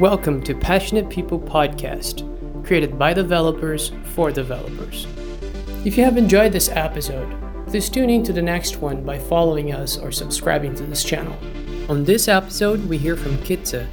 Welcome to Passionate People Podcast, created by developers for developers. If you have enjoyed this episode, please tune in to the next one by following us or subscribing to this channel. On this episode, we hear from Kitze.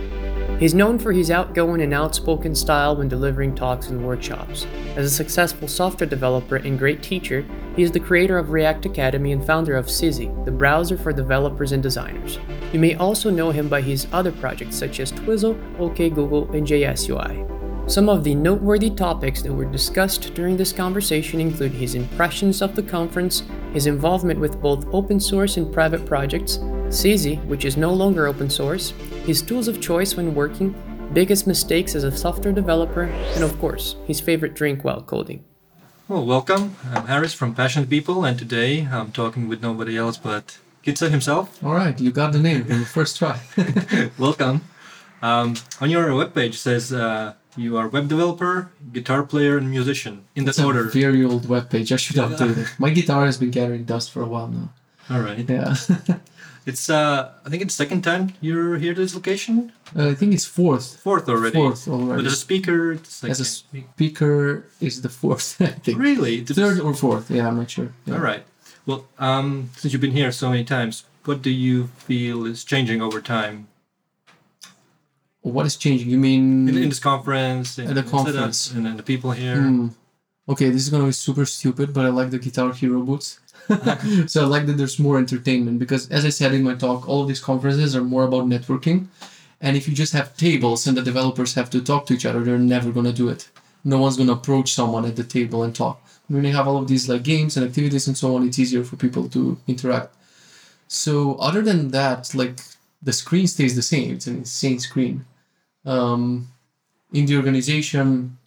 He's known for his outgoing and outspoken style when delivering talks and workshops. As a successful software developer and great teacher, he is the creator of React Academy and founder of Sizzy, the browser for developers and designers. You may also know him by his other projects such as Twizzle, OK Google, and JSUI. Some of the noteworthy topics that were discussed during this conversation include his impressions of the conference, his involvement with both open source and private projects, Sizzy, which is no longer open source, his tools of choice when working, biggest mistakes as a software developer, and of course, his favorite drink while coding. Well, welcome. I'm Harris from Passionate People, and today I'm talking with nobody else but Kitze himself. All right, you got the name in the first try. welcome. Um, on your webpage says uh, you are web developer, guitar player, and musician in that it's order. A very old webpage. I should update it. My guitar has been gathering dust for a while now. All right. Yeah. it's uh, I think it's second time you're here to this location. Uh, I think it's fourth. Fourth already. Fourth already. But as a speaker, it's like as a speaker is the fourth. I think. Really? the Third or fourth? Yeah, I'm not sure. Yeah. All right. Well, um, since you've been here so many times, what do you feel is changing over time? What is changing? You mean in, in this conference? In, at the conference, and then the people here. Mm. Okay, this is gonna be super stupid, but I like the Guitar Hero boots. so I like that there's more entertainment because, as I said in my talk, all of these conferences are more about networking. And if you just have tables and the developers have to talk to each other, they're never gonna do it. No one's gonna approach someone at the table and talk. When you have all of these like games and activities and so on, it's easier for people to interact. So other than that, like the screen stays the same. It's an insane screen. Um, in the organization,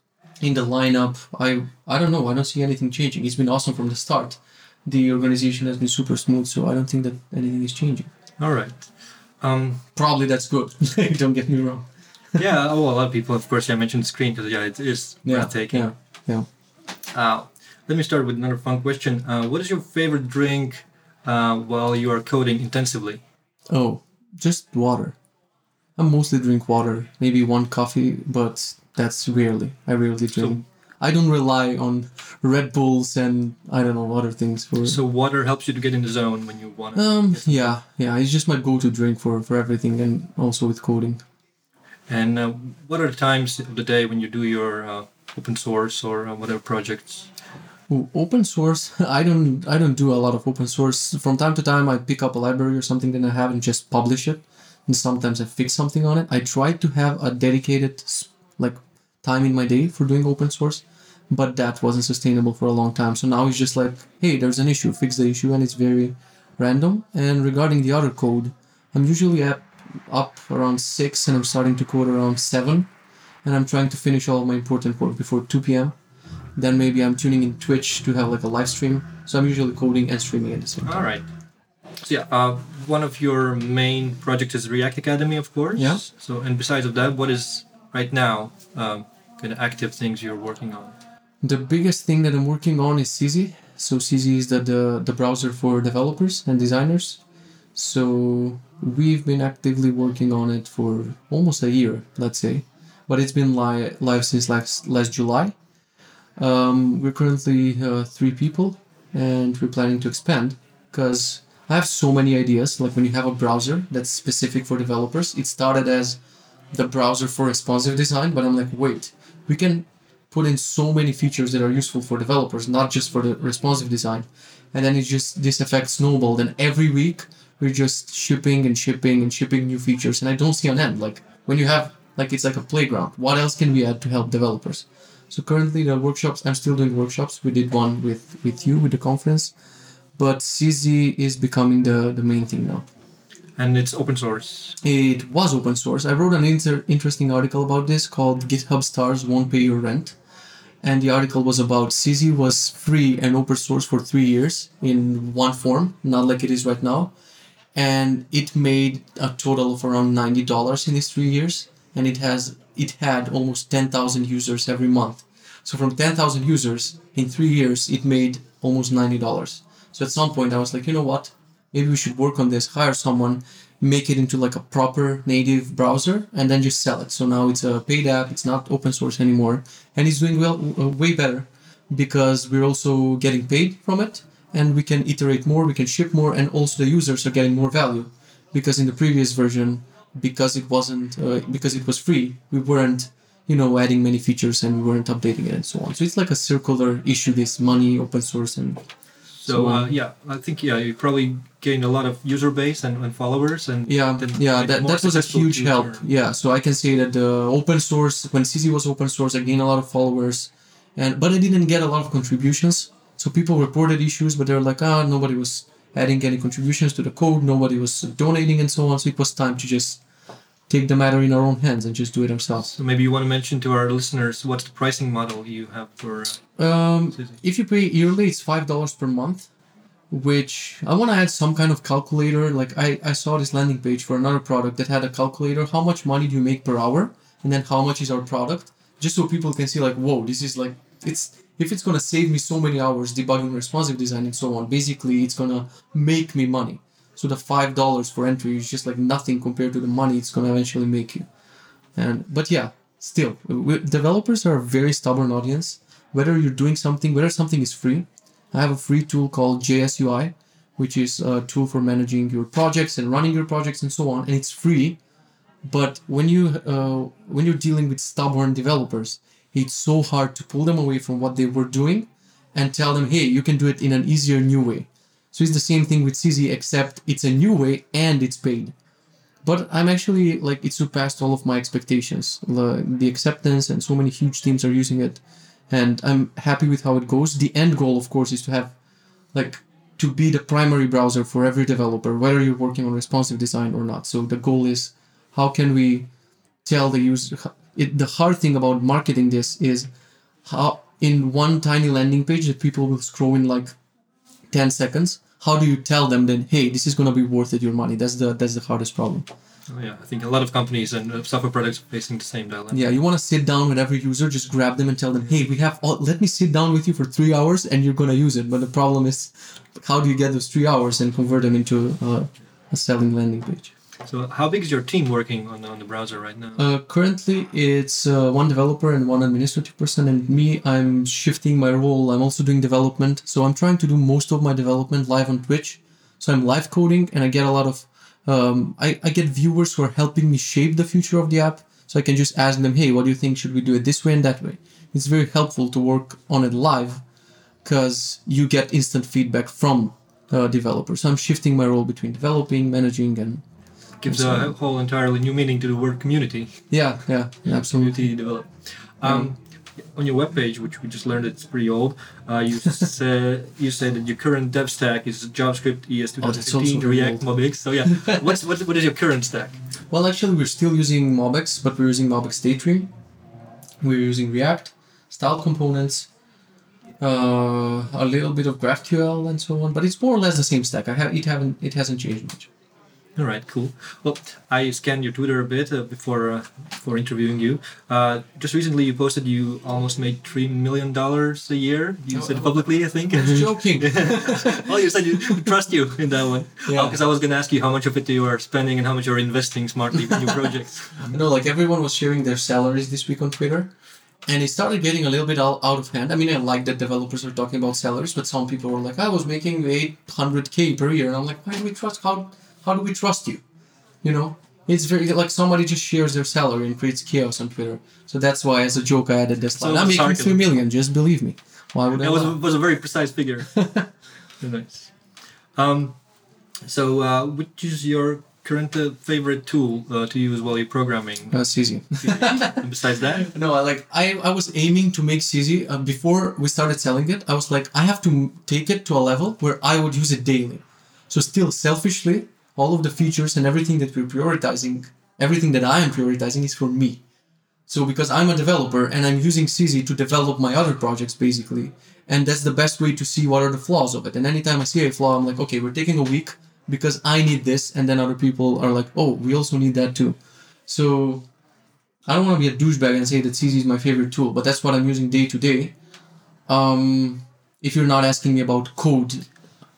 in the lineup, I I don't know. I don't see anything changing. It's been awesome from the start. The organization has been super smooth, so I don't think that anything is changing. All right. Um, Probably that's good. don't get me wrong. yeah, well, a lot of people, of course, I mentioned the screen because yeah, it is yeah, breathtaking. Yeah, yeah. Uh, let me start with another fun question. Uh, what is your favorite drink uh, while you are coding intensively? Oh, just water. I mostly drink water, maybe one coffee, but that's rarely. I rarely drink. So, I don't rely on Red Bulls and I don't know other things for. So water helps you to get in the zone when you want. Um. Yeah. Yeah. It's just my go-to drink for for everything, and also with coding. And uh, what are the times of the day when you do your uh, open source or uh, whatever projects? Ooh, open source. I don't. I don't do a lot of open source. From time to time, I pick up a library or something that I have and just publish it. And sometimes I fix something on it. I try to have a dedicated like time in my day for doing open source but that wasn't sustainable for a long time. So now it's just like, hey, there's an issue, fix the issue, and it's very random. And regarding the other code, I'm usually up, up around 6 and I'm starting to code around 7. And I'm trying to finish all my important work before 2 p.m. Then maybe I'm tuning in Twitch to have like a live stream. So I'm usually coding and streaming at the same time. All right. So yeah, uh, one of your main projects is React Academy, of course. Yeah. So and besides of that, what is right now um, kind of active things you're working on? The biggest thing that I'm working on is Sizzy. So Sizzy is the, the, the browser for developers and designers. So we've been actively working on it for almost a year, let's say, but it's been li- live since last last July. Um, we're currently uh, three people, and we're planning to expand because I have so many ideas. Like when you have a browser that's specific for developers, it started as the browser for responsive design, but I'm like, wait, we can put in so many features that are useful for developers, not just for the responsive design. And then it just this effect snowballed, and every week we're just shipping and shipping and shipping new features, and I don't see an end. Like when you have like it's like a playground. What else can we add to help developers? So currently the workshops, I'm still doing workshops. We did one with with you with the conference, but Sizzy is becoming the the main thing now. And it's open source. It was open source. I wrote an inter- interesting article about this called "GitHub Stars Won't Pay Your Rent." And the article was about Sizzy was free and open source for three years in one form, not like it is right now, and it made a total of around ninety dollars in these three years, and it has it had almost ten thousand users every month. So from ten thousand users in three years, it made almost ninety dollars. So at some point, I was like, you know what, maybe we should work on this, hire someone, make it into like a proper native browser, and then just sell it. So now it's a paid app. It's not open source anymore, and it's doing well, uh, way better because we're also getting paid from it, and we can iterate more, we can ship more, and also the users are getting more value because in the previous version, because it wasn't uh, because it was free, we weren't you know adding many features and we weren't updating it and so on. So it's like a circular issue. This money, open source, and So uh, yeah, I think yeah, you probably gained a lot of user base and, and followers and yeah yeah that, that was a huge to help yeah so i can say that the open source when Sizzy was open source i gained a lot of followers and but i didn't get a lot of contributions. So people reported issues but they were like ah nobody was adding any contributions to the code nobody was donating and so on. So it was time to just take the matter in our own hands and just do it ourselves So maybe you want to mention to our listeners what's the pricing model you have for uh, Um, if you pay yearly, it's five dollars per month. Which I want to add some kind of calculator. Like I, I saw this landing page for another product that had a calculator. How much money do you make per hour, and then how much is our product? Just so people can see, like, whoa, this is like it's if it's gonna save me so many hours debugging responsive design and so on. Basically, it's gonna make me money. So the five dollars for entry is just like nothing compared to the money it's gonna eventually make you. And but yeah, still, we, developers are a very stubborn audience. Whether you're doing something, whether something is free, I have a free tool called JSUI, which is a tool for managing your projects and running your projects and so on, and it's free. But when you uh, when you're dealing with stubborn developers, it's so hard to pull them away from what they were doing and tell them, hey, you can do it in an easier new way. So it's the same thing with Sizzy, except it's a new way and it's paid but I'm actually like it surpassed all of my expectations. The, the acceptance and so many huge teams are using it, and I'm happy with how it goes. The end goal, of course, is to have like to be the primary browser for every developer, whether you're working on responsive design or not. So the goal is how can we tell the user? It, the hard thing about marketing this is how in one tiny landing page that people will scroll in like 10 seconds. How do you tell them then hey this is going to be worth it your money? That's the that's the hardest problem. Oh, yeah, I think a lot of companies and uh, software products are facing the same dilemma. yeah you want to sit down with every user just grab them and tell them hey we have all let me sit down with you for three hours and you're going to use it. But the problem is how do you get those three hours and convert them into uh, a selling landing page So how big is your team working on, on the browser right now? Uh, currently, it's uh, one developer and one administrative person, and me. I'm shifting my role. I'm also doing development, so I'm trying to do most of my development live on Twitch. So I'm live coding, and I get a lot of. Um, I, I get viewers who are helping me shape the future of the app. So I can just ask them, "Hey, what do you think? Should we do it this way and that way?" It's very helpful to work on it live, because you get instant feedback from uh, developers. So I'm shifting my role between developing, managing, and Gives that's a whole entirely new meaning to the word community. yeah, yeah, absolutely. Community develop. Um, on your webpage, which we just learned it's pretty old, uh, you said you said that your current dev stack is JavaScript ES Oh, that's 2015, also React, old. MobX. So yeah, what's what, what is your current stack? Well, actually, we're still using MobX, but we're using MobX State Tree. We're using React, style components, uh, a little bit of GraphQL, and so on. But it's more or less the same stack. I have it haven't it hasn't changed much. All right, cool. Well, I scanned your Twitter a bit uh, before uh, before interviewing you. Uh, just recently, you posted you almost made three million dollars a year. You Oh, said oh. publicly, I think. Joking. well, you said you trust you in that one. Yeah. Because I was going to ask you how much of it you are spending and how much you're investing smartly in your projects. you know, like everyone was sharing their salaries this week on Twitter, and it started getting a little bit out, out of hand. I mean, I like that developers are talking about salaries, but some people were like, "I was making eight hundred k per year," and I'm like, "Why do we trust? How how do we trust you?" You know, it's very like somebody just shares their salary and creates chaos on Twitter. So that's why, as a joke, I added this So line. I'm making three million. Just believe me. Why would I? That was, lie? was a very precise figure. Nice. Um, so, uh, which is your current uh, favorite tool uh, to use while you're programming? Sizzy. And besides that, No, I like I, I was aiming to make Sizzy uh, before we started selling it. I was like, I have to take it to a level where I would use it daily. So still selfishly, all of the features and everything that we're prioritizing, everything that I am prioritizing is for me. So because I'm a developer and I'm using Sizzy to develop my other projects basically, and that's the best way to see what are the flaws of it. And anytime I see a flaw, I'm like, okay, we're taking a week because I need this, and then other people are like, oh, we also need that too. So I don't want to be a douchebag and say that Sizzy is my favorite tool, but that's what I'm using day to day. Um, if you're not asking me about code,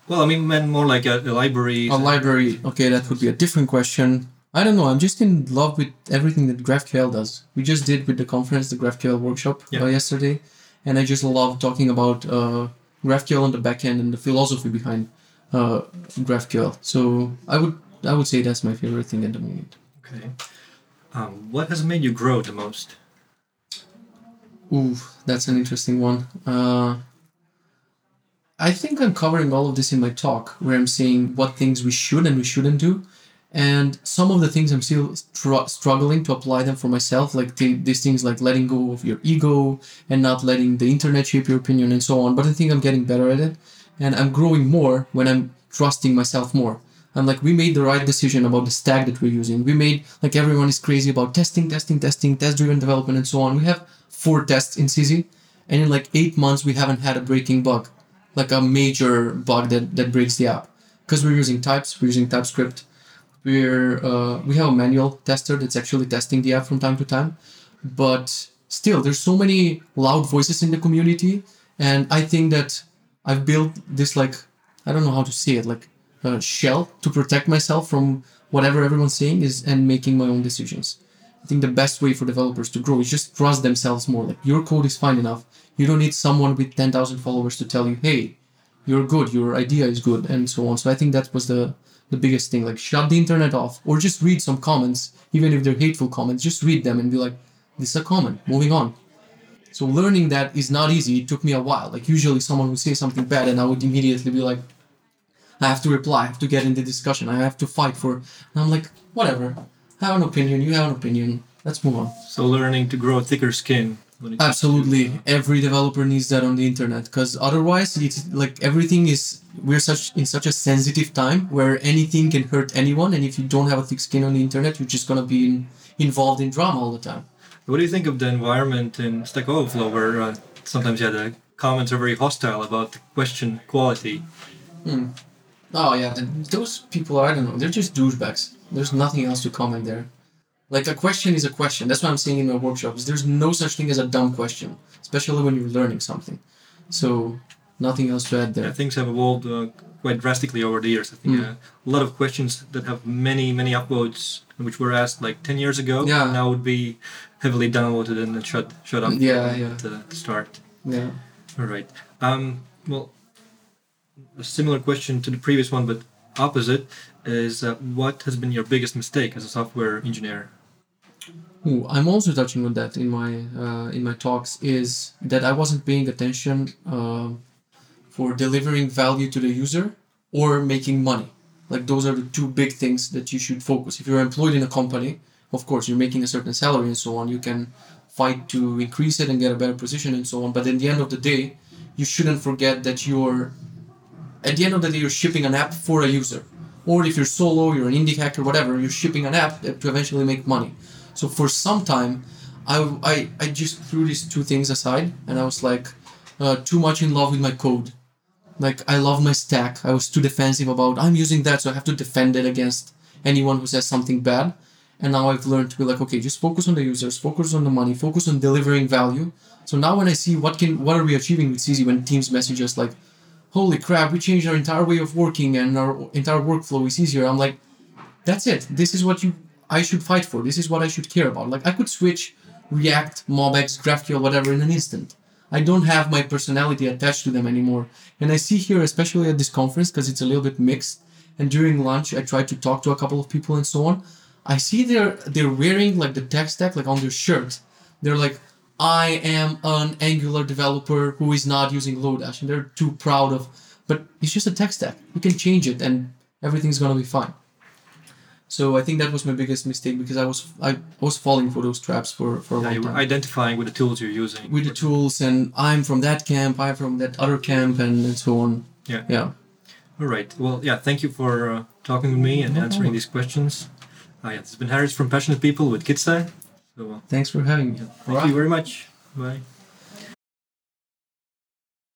Well, I mean, meant more like a, a library. A library. Okay, that would be a different question. I don't know. I'm just in love with everything that GraphQL does. We just did with the conference the GraphQL workshop Yeah. uh, yesterday, and I just love talking about uh, GraphQL on the back end and the philosophy behind uh, GraphQL. So I would I would say that's my favorite thing at the moment. Okay. Um, what has made you grow the most? Ooh, that's an interesting one. Uh, I think I'm covering all of this in my talk, where I'm saying what things we should and we shouldn't do, and some of the things I'm still str- struggling to apply them for myself, like th- these things like letting go of your ego and not letting the internet shape your opinion and so on. But I think I'm getting better at it, and I'm growing more when I'm trusting myself more. I'm like, we made the right decision about the stack that we're using. We made like everyone is crazy about testing, testing, testing, test-driven development, and so on. We have four tests in Sizzy, and in like eight months we haven't had a breaking bug, like a major bug that that breaks the app, because we're using types, we're using TypeScript, we're uh, we have a manual tester that's actually testing the app from time to time, but still there's so many loud voices in the community, and I think that I've built this like I don't know how to say it like a shell to protect myself from whatever everyone's saying is and making my own decisions. I think the best way for developers to grow is just trust themselves more. Like your code is fine enough. You don't need someone with 10,000 followers to tell you, hey, you're good, your idea is good, and so on. So I think that was the, the biggest thing. Like shut the internet off or just read some comments, even if they're hateful comments, just read them and be like, this is a comment, moving on. So learning that is not easy. It took me a while. Like usually someone would say something bad and I would immediately be like, I have to reply, I have to get in the discussion, I have to fight for. And I'm like, whatever. I Have an opinion, you have an opinion. Let's move on. So learning to grow thicker skin. Comes to- Absolutely, every developer needs that on the internet because otherwise, it's like everything is. We're such in such a sensitive time where anything can hurt anyone, and if you don't have a thick skin on the internet, you're just gonna be in, involved in drama all the time. What do you think of the environment in Stack Overflow where uh, sometimes yeah, the comments are very hostile about the question quality? Oh yeah, th- those people I don't know. They're just douchebags. There's nothing else to comment there. Like a question is a question. That's what I'm saying in my workshops. There's no such thing as a dumb question, especially when you're learning something. So nothing else to add Yeah, there. things have evolved uh, quite drastically over the years. I think Mm. uh, a lot of questions that have many, many upvotes, which were asked like 10 years ago, Yeah. now would be heavily downvoted and shut, shut up Yeah, yeah. at the start. Yeah. All right. Um, well, a similar question to the previous one, but opposite, is uh, what has been your biggest mistake as a software engineer? I'm also touching on that in my uh, in my talks. Is that I wasn't paying attention um for delivering value to the user or making money. Like those are the two big things that you should focus. If you're employed in a company, of course you're making a certain salary and so on. You can fight to increase it and get a better position and so on. But at the end of the day, you shouldn't forget that you're at the end of the day you're shipping an app for a user. Or if you're solo, you're an indie hacker, whatever, you're shipping an app to eventually make money. So for some time, I, I, I just threw these two things aside and I was like uh, too much in love with my code. Like I love my stack. I was too defensive about I'm using that, so I have to defend it against anyone who says something bad. And now I've learned to be like, okay, just focus on the users, focus on the money, focus on delivering value. So now when I see what can what are we achieving with Sizzy when teams message us like, holy crap, we changed our entire way of working and our entire workflow is easier. I'm like, that's it. This is what you I should fight for. This is what I should care about. Like I could switch React, MobX, GraphQL, whatever in an instant. I don't have my personality attached to them anymore. And I see here, especially at this conference, because it's a little bit mixed. And during lunch, I tried to talk to a couple of people and so on. I see they're they're wearing like the tech stack like on their shirt. They're like, I am an Angular developer who is not using Lodash, and they're too proud of. But it's just a tech stack. You can change it, and everything's gonna be fine. So I think that was my biggest mistake because I was I was falling for those traps for for a Yeah, long you were time. identifying with the tools you're using. With the tools, and I'm from that camp, I'm from that other camp, and, and so on. Yeah. Yeah. All right. Well, yeah. Thank you for uh, talking with me and No answering these questions. Uh, yeah, this has been Harris from Passionate People with Kitze. So, uh, Thank you for having me. thank you very much. Bye.